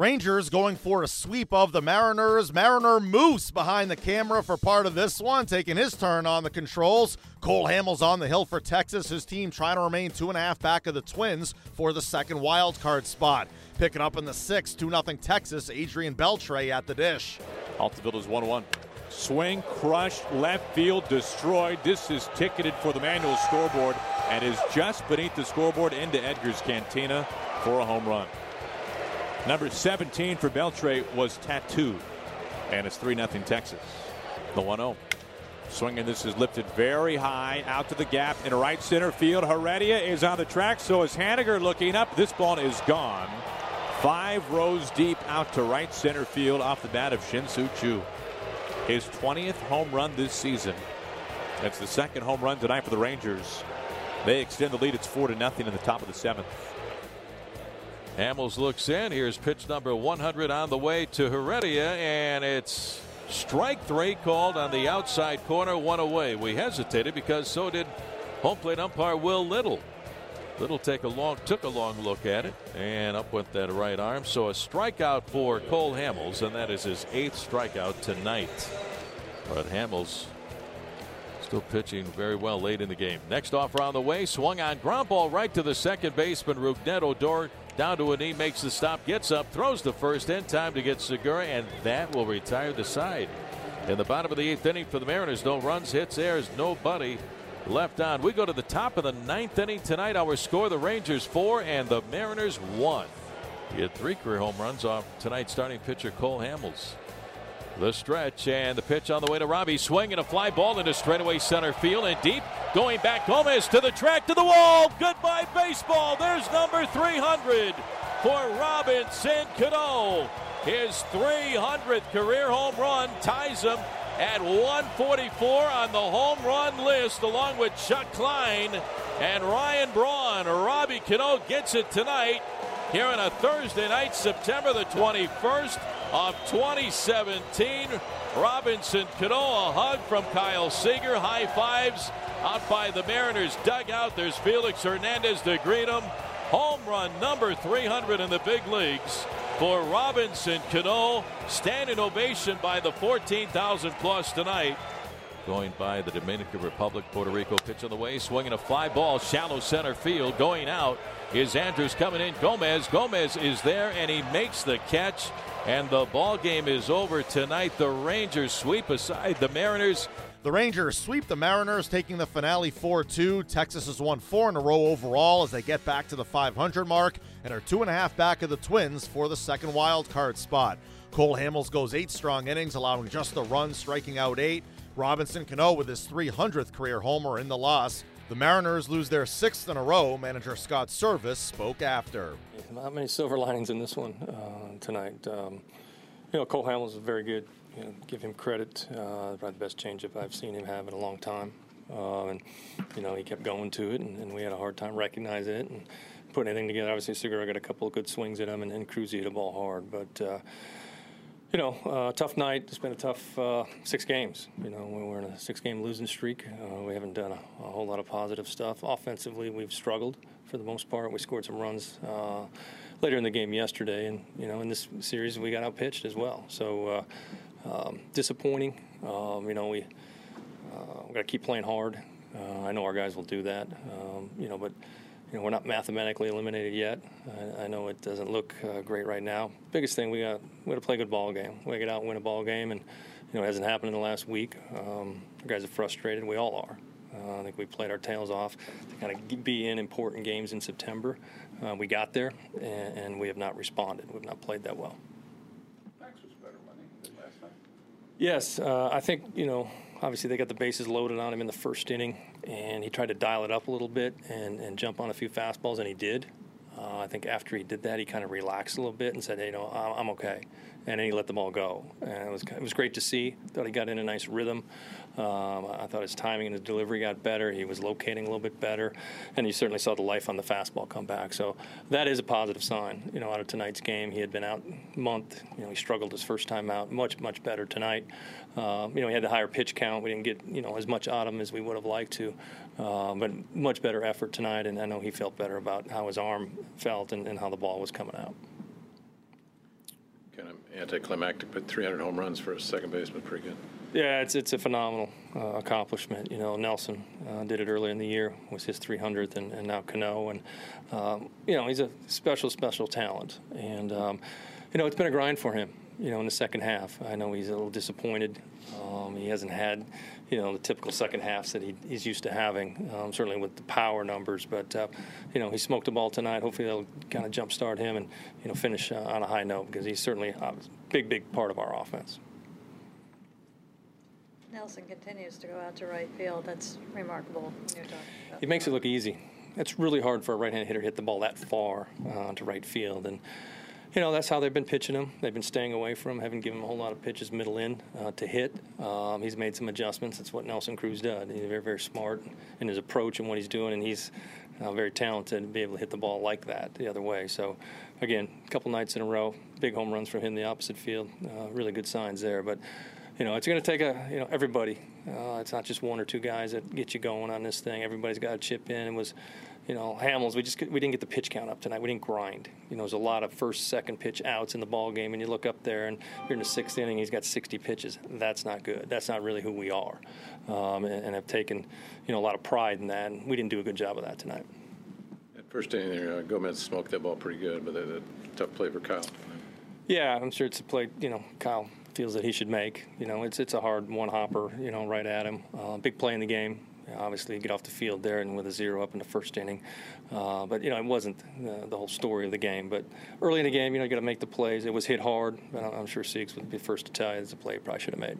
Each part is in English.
Rangers going for a sweep of the Mariners. Mariner Moose behind the camera for part of this one, taking his turn on the controls. Cole Hamels on the hill for Texas. His team trying to remain two and a half back of the Twins for the second wild card spot. Picking up in the sixth, 2 0 Texas. Adrian Beltre at the dish. Altavilla is 1 1. Swing, crushed, left field, destroyed. This is ticketed for the manual scoreboard and is just beneath the scoreboard into Edgar's Cantina for a home run. Number 17 for Beltre was tattooed, and it's 3 0 Texas. The 1 0. Swinging, this is lifted very high out to the gap in right center field. Heredia is on the track, so is Haniger looking up. This ball is gone. Five rows deep out to right center field off the bat of Shin-Soo Choo. His 20th home run this season. That's the second home run tonight for the Rangers. They extend the lead. It's 4 to nothing in the top of the seventh. Hamels looks in. Here's pitch number 100 on the way to Heredia, and it's strike three called on the outside corner, one away. We hesitated because so did home plate umpire Will Little. Little take a long took a long look at it and up went that right arm. So a strikeout for Cole Hamels, and that is his eighth strikeout tonight. But Hamels still pitching very well late in the game. Next offer on the way, swung on ground ball right to the second baseman Rougned Odor down to a knee, makes the stop, gets up, throws the first in time to get Segura, and that will retire the side. In the bottom of the eighth inning for the Mariners, no runs, hits, errors, nobody left on. We go to the top of the ninth inning tonight. Our score the Rangers four and the Mariners one. He had three career home runs off tonight's starting pitcher Cole Hamels. The stretch and the pitch on the way to Robbie. Swinging a fly ball into straightaway center field and deep. Going back, Gomez to the track to the wall. Goodbye, baseball. There's number 300 for Robinson Cano. His 300th career home run ties him at 144 on the home run list, along with Chuck Klein and Ryan Braun. Robbie Cano gets it tonight here on a Thursday night, September the 21st of 2017. Robinson Cano, a hug from Kyle Seager. High fives out by the Mariners dugout. There's Felix Hernandez to greet him. Home run number 300 in the big leagues for Robinson Cano. Standing ovation by the 14,000 plus tonight. Going by the Dominican Republic, Puerto Rico pitch on the way, swinging a fly ball, shallow center field. Going out is Andrus coming in. Gomez. Gomez is there and he makes the catch. And the ball game is over tonight. The Rangers sweep aside the Mariners. The Rangers sweep the Mariners, taking the finale 4 2. Texas has won four in a row overall as they get back to the 500 mark and are two and a half back of the Twins for the second wild card spot. Cole Hamels goes eight strong innings, allowing just the run, striking out eight. Robinson Cano with his 300th career homer in the loss. The Mariners lose their sixth in a row. Manager Scott Servais spoke after. Not many silver linings in this one uh, tonight. Um, you know, Cole Hamels is very good. You know, give him credit. Uh, probably the best changeup I've seen him have in a long time. Uh, and you know, he kept going to it, and, and, we had a hard time recognizing it and putting anything together. Obviously, Segura got a couple of good swings at him, and, and Cruz hit the ball hard, but uh, you know, uh, tough night. It's been a tough uh, six games. You know, we're in a six-game losing streak. Uh, we haven't done a, a, whole lot of positive stuff. Offensively, we've struggled for the most part. We scored some runs uh, later in the game yesterday, and you know, in this series, we got outpitched as well. So uh, um, disappointing. Um, you know, we uh, we got to keep playing hard. I know our guys will do that. Um, you know, but you know, we're not mathematically eliminated yet. I, I know it doesn't look uh, great right now. Biggest thing we got we got to play a good ball game. We got to get out and win a ball game, and you know, it hasn't happened in the last week. Um, guys are frustrated. We all are. Uh, I think we played our tails off to kind of be in important games in September. Uh, we got there, and, and, we have not responded. We've not played that well. Max was better money than last night. Yes, uh, I think you know. Obviously, they got the bases loaded on him in the first inning and he tried to dial it up a little bit and, and jump on a few fastballs, and he did. Uh, I think after he did that, he kind of relaxed a little bit and said, hey, you know, I'm okay. And then he let them all go. And it was, it was great to see. Thought he got in a nice rhythm. Um, I thought his timing and his delivery got better. He was locating a little bit better, and you certainly saw the life on the fastball come back. So that is a positive sign. You know, out of tonight's game, he had been out month. You know, he struggled his first time out. Much much better tonight. Um, you know, he had the higher pitch count. We didn't get you know as much out of him as we would have liked to, uh, but much better effort tonight. And I know he felt better about how his arm felt and, and how the ball was coming out kind of anticlimactic, but 300 home runs for a second baseman, pretty good. Yeah, it's it's a phenomenal uh, accomplishment. You know, Nelson uh, did it earlier in the year, was his 300th, and, and now Cano, and um, you know he's a special, special talent, and um, you know it's been a grind for him. You know, in the second half, I know he's a little disappointed. Um, he hasn't had, you know, the typical second halves that he, he's used to having. Um, certainly with the power numbers, but uh, you know he smoked the ball tonight. Hopefully that'll kind of jumpstart him and you know finish uh, on a high note because he's certainly a big, big part of our offense. Nelson continues to go out to right field. That's remarkable. He makes it look easy. It's really hard for a right-handed hitter to hit the ball that far uh, to right field, and you know that's how they've been pitching him. They've been staying away from him, haven't given him a whole lot of pitches middle in uh, to hit. Um, he's made some adjustments. That's what Nelson Cruz does. He's very, very smart in his approach and what he's doing, and he's uh, very talented to be able to hit the ball like that the other way. So, again, a couple nights in a row, big home runs from him in the opposite field. Uh, really good signs there, but you know, it's going to take a you know everybody. Uh, it's not just one or two guys that get you going on this thing. Everybody's got to chip in. It was, you know, Hamels. We just we didn't get the pitch count up tonight. We didn't grind. You know, there's a lot of first, second pitch outs in the ball game, and you look up there and you're in the sixth inning. He's got 60 pitches. That's not good. That's not really who we are, um, and, and have taken you know a lot of pride in that. And we didn't do a good job of that tonight. At first inning, there, uh, Gomez smoked that ball pretty good, but a tough play for Kyle. Yeah, I'm sure it's a play. You know, Kyle feels that he should make. You know, it's it's a hard one hopper. You know, right at him. Uh, big play in the game. Obviously, get off the field there and with a zero up in the first inning. Uh, but you know, it wasn't the, the, whole story of the game. But early in the game, you know, you got to make the plays. It was hit hard, but I'm sure Siegs would be first to tell you it's a play he probably should have made.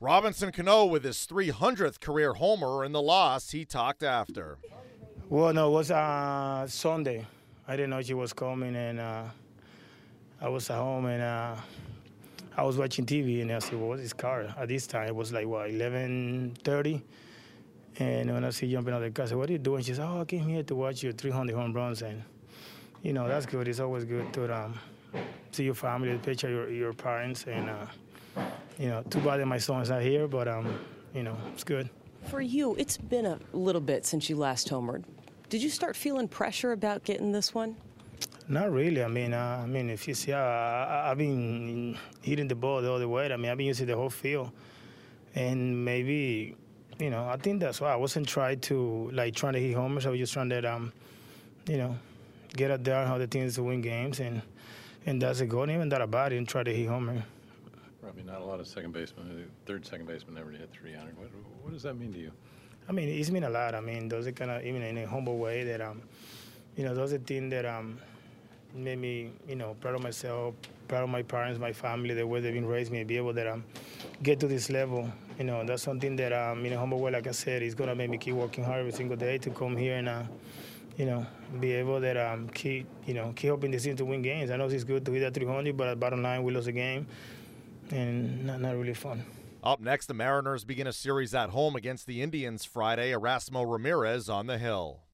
Robinson Cano with his 300th career homer in the loss. He talked after. Well, no, it was uh, Sunday. I didn't know she was coming, and uh, I was at home, and uh, I was watching TV and I said, "What was this car?" At this time, it was like what 11:30, and when I see jumping out of the car, I said, "What are you doing?" She said, "Oh, I came here to watch your 300 home runs," and you know that's good. It's always good to um, see your family, the picture your your parents, and uh, you know, too bad that my son's not here, but um, you know, it's good. For you, it's been a little bit since you last homered. Did you start feeling pressure about getting this one? Not really. I mean, uh, I mean, if you see, uh, I, have been hitting the ball the other way. I mean, I've been using the whole field, and maybe, you know, I think that's why I wasn't trying to like trying to hit homers. I was just trying to, um, you know, get out there how the teams to win games, and and that's a goal. And even that about it, and try to hit homer. Probably not a lot of second basemen, third second baseman never hit 300. What, what does that mean to you? I mean, it's mean a lot. I mean, those are kind of even in a humble way that um, you know, those are things that um made me, you know, proud of myself, proud of my parents, my family, the way they've been raised me, be able to um, get to this level. You know, that's something that, um, in a humble way, like I said, is gonna make me keep working hard every single day to come here and, uh, you know, be able that um, keep, you know, keep helping the team to win games. I know it's good to hit that 300, but at bottom line, we lost a game, and not, not really fun. Up next, the Mariners begin a series at home against the Indians Friday. Erasmo Ramirez on the hill.